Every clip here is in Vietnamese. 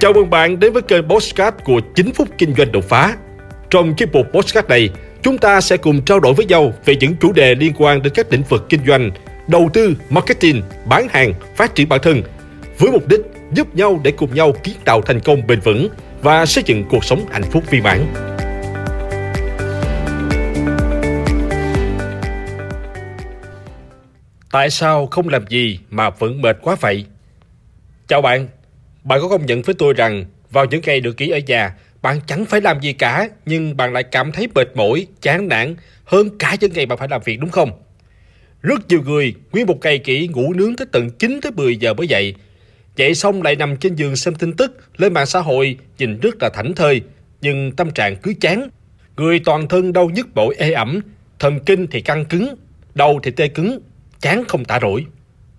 Chào mừng bạn đến với kênh Postcard của 9 phút kinh doanh đột phá. Trong chiếc mục Postcard này, chúng ta sẽ cùng trao đổi với nhau về những chủ đề liên quan đến các lĩnh vực kinh doanh, đầu tư, marketing, bán hàng, phát triển bản thân, với mục đích giúp nhau để cùng nhau kiến tạo thành công bền vững và xây dựng cuộc sống hạnh phúc viên mãn. Tại sao không làm gì mà vẫn mệt quá vậy? Chào bạn, bạn có công nhận với tôi rằng vào những ngày được nghỉ ở nhà, bạn chẳng phải làm gì cả nhưng bạn lại cảm thấy mệt mỏi, chán nản hơn cả những ngày bạn phải làm việc đúng không? Rất nhiều người nguyên một ngày kỹ ngủ nướng tới tận 9 tới 10 giờ mới dậy. Dậy xong lại nằm trên giường xem tin tức, lên mạng xã hội, nhìn rất là thảnh thơi, nhưng tâm trạng cứ chán. Người toàn thân đau nhức bội ê ẩm, thần kinh thì căng cứng, đầu thì tê cứng, chán không tả nổi.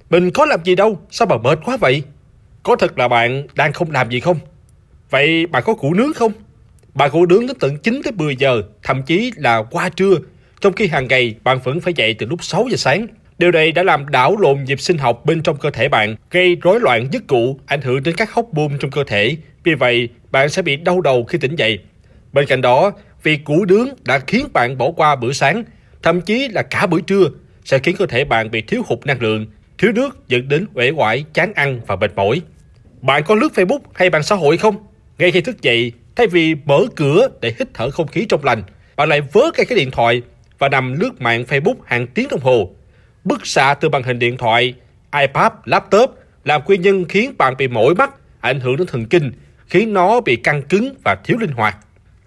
Mình có làm gì đâu, sao mà mệt quá vậy? Có thật là bạn đang không làm gì không? Vậy bạn có củ nướng không? Bạn củ nướng đến tận 9 tới 10 giờ, thậm chí là qua trưa, trong khi hàng ngày bạn vẫn phải dậy từ lúc 6 giờ sáng. Điều này đã làm đảo lộn nhịp sinh học bên trong cơ thể bạn, gây rối loạn giấc cụ, ảnh hưởng đến các hormone trong cơ thể. Vì vậy, bạn sẽ bị đau đầu khi tỉnh dậy. Bên cạnh đó, việc củ nướng đã khiến bạn bỏ qua bữa sáng, thậm chí là cả buổi trưa, sẽ khiến cơ thể bạn bị thiếu hụt năng lượng, thiếu nước dẫn đến uể oải, chán ăn và mệt mỏi. Bạn có lướt Facebook hay mạng xã hội không? Ngay khi thức dậy, thay vì mở cửa để hít thở không khí trong lành, bạn lại vớ ngay cái điện thoại và nằm lướt mạng Facebook hàng tiếng đồng hồ. Bức xạ từ màn hình điện thoại, iPad, laptop làm nguyên nhân khiến bạn bị mỏi mắt, ảnh hưởng đến thần kinh, khiến nó bị căng cứng và thiếu linh hoạt.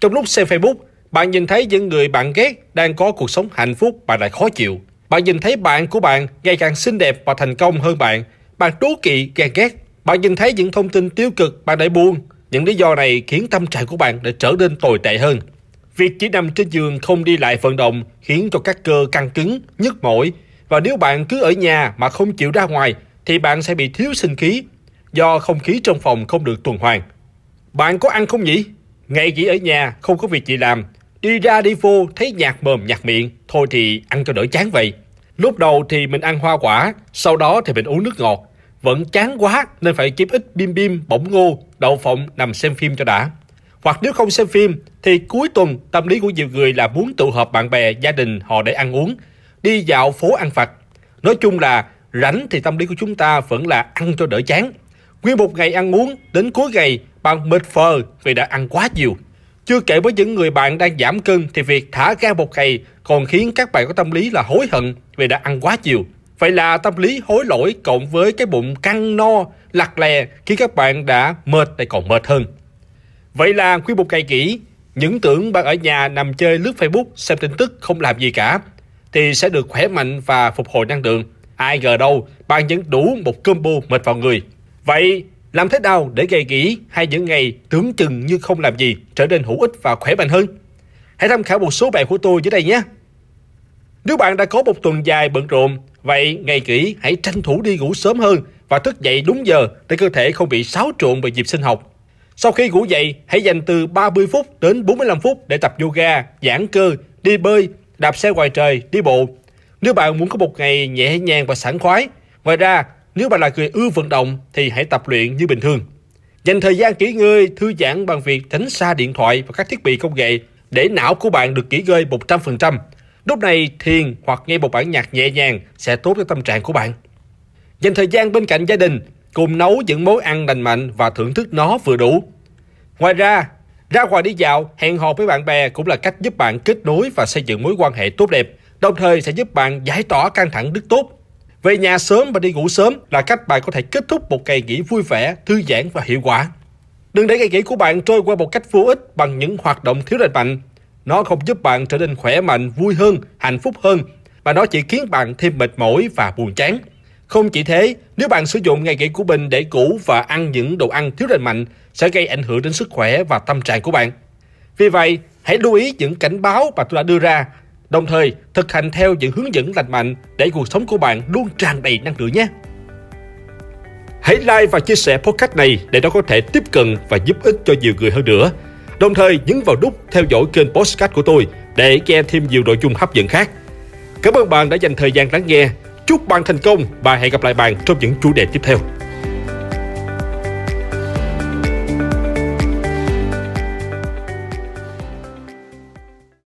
Trong lúc xem Facebook, bạn nhìn thấy những người bạn ghét đang có cuộc sống hạnh phúc, bạn lại khó chịu. Bạn nhìn thấy bạn của bạn ngày càng xinh đẹp và thành công hơn bạn, bạn đố kỵ, ghen ghét. Bạn nhìn thấy những thông tin tiêu cực, bạn lại buồn. Những lý do này khiến tâm trạng của bạn để trở nên tồi tệ hơn. Việc chỉ nằm trên giường không đi lại vận động khiến cho các cơ căng cứng, nhức mỏi. Và nếu bạn cứ ở nhà mà không chịu ra ngoài thì bạn sẽ bị thiếu sinh khí do không khí trong phòng không được tuần hoàn. Bạn có ăn không nhỉ? Ngày chỉ ở nhà không có việc gì làm, đi ra đi vô thấy nhạt mồm nhạt miệng, thôi thì ăn cho đỡ chán vậy. Lúc đầu thì mình ăn hoa quả, sau đó thì mình uống nước ngọt. Vẫn chán quá nên phải kiếm ít bim bim, bỗng ngô, đậu phộng nằm xem phim cho đã. Hoặc nếu không xem phim thì cuối tuần tâm lý của nhiều người là muốn tụ họp bạn bè, gia đình họ để ăn uống, đi dạo phố ăn vặt. Nói chung là rảnh thì tâm lý của chúng ta vẫn là ăn cho đỡ chán. Nguyên một ngày ăn uống, đến cuối ngày bạn mệt phờ vì đã ăn quá nhiều. Chưa kể với những người bạn đang giảm cân thì việc thả ga một ngày còn khiến các bạn có tâm lý là hối hận vì đã ăn quá nhiều. Vậy là tâm lý hối lỗi cộng với cái bụng căng no, lặt lè khi các bạn đã mệt lại còn mệt hơn. Vậy là quy một ngày kỹ, những tưởng bạn ở nhà nằm chơi lướt Facebook xem tin tức không làm gì cả thì sẽ được khỏe mạnh và phục hồi năng lượng. Ai ngờ đâu, bạn vẫn đủ một combo mệt vào người. Vậy làm thế nào để ngày nghỉ hay những ngày tưởng chừng như không làm gì trở nên hữu ích và khỏe mạnh hơn? Hãy tham khảo một số bài của tôi dưới đây nhé. Nếu bạn đã có một tuần dài bận rộn, vậy ngày nghỉ hãy tranh thủ đi ngủ sớm hơn và thức dậy đúng giờ để cơ thể không bị xáo trộn bởi nhịp sinh học. Sau khi ngủ dậy, hãy dành từ 30 phút đến 45 phút để tập yoga, giãn cơ, đi bơi, đạp xe ngoài trời, đi bộ. Nếu bạn muốn có một ngày nhẹ nhàng và sảng khoái, ngoài ra, nếu bạn là người ưa vận động thì hãy tập luyện như bình thường. Dành thời gian nghỉ ngơi, thư giãn bằng việc tránh xa điện thoại và các thiết bị công nghệ để não của bạn được nghỉ ngơi 100%. Lúc này thiền hoặc nghe một bản nhạc nhẹ nhàng sẽ tốt cho tâm trạng của bạn. Dành thời gian bên cạnh gia đình, cùng nấu những món ăn lành mạnh và thưởng thức nó vừa đủ. Ngoài ra, ra ngoài đi dạo, hẹn hò với bạn bè cũng là cách giúp bạn kết nối và xây dựng mối quan hệ tốt đẹp, đồng thời sẽ giúp bạn giải tỏa căng thẳng rất tốt. Về nhà sớm và đi ngủ sớm là cách bạn có thể kết thúc một ngày nghỉ vui vẻ, thư giãn và hiệu quả. Đừng để ngày nghỉ của bạn trôi qua một cách vô ích bằng những hoạt động thiếu lành mạnh. Nó không giúp bạn trở nên khỏe mạnh, vui hơn, hạnh phúc hơn, mà nó chỉ khiến bạn thêm mệt mỏi và buồn chán. Không chỉ thế, nếu bạn sử dụng ngày nghỉ của mình để ngủ và ăn những đồ ăn thiếu lành mạnh sẽ gây ảnh hưởng đến sức khỏe và tâm trạng của bạn. Vì vậy, hãy lưu ý những cảnh báo mà tôi đã đưa ra, đồng thời, thực hành theo những hướng dẫn lành mạnh để cuộc sống của bạn luôn tràn đầy năng lượng nhé. Hãy like và chia sẻ podcast này để nó có thể tiếp cận và giúp ích cho nhiều người hơn nữa. Đồng thời, nhấn vào nút theo dõi kênh podcast của tôi để nghe thêm nhiều nội dung hấp dẫn khác. Cảm ơn bạn đã dành thời gian lắng nghe. Chúc bạn thành công và hẹn gặp lại bạn trong những chủ đề tiếp theo.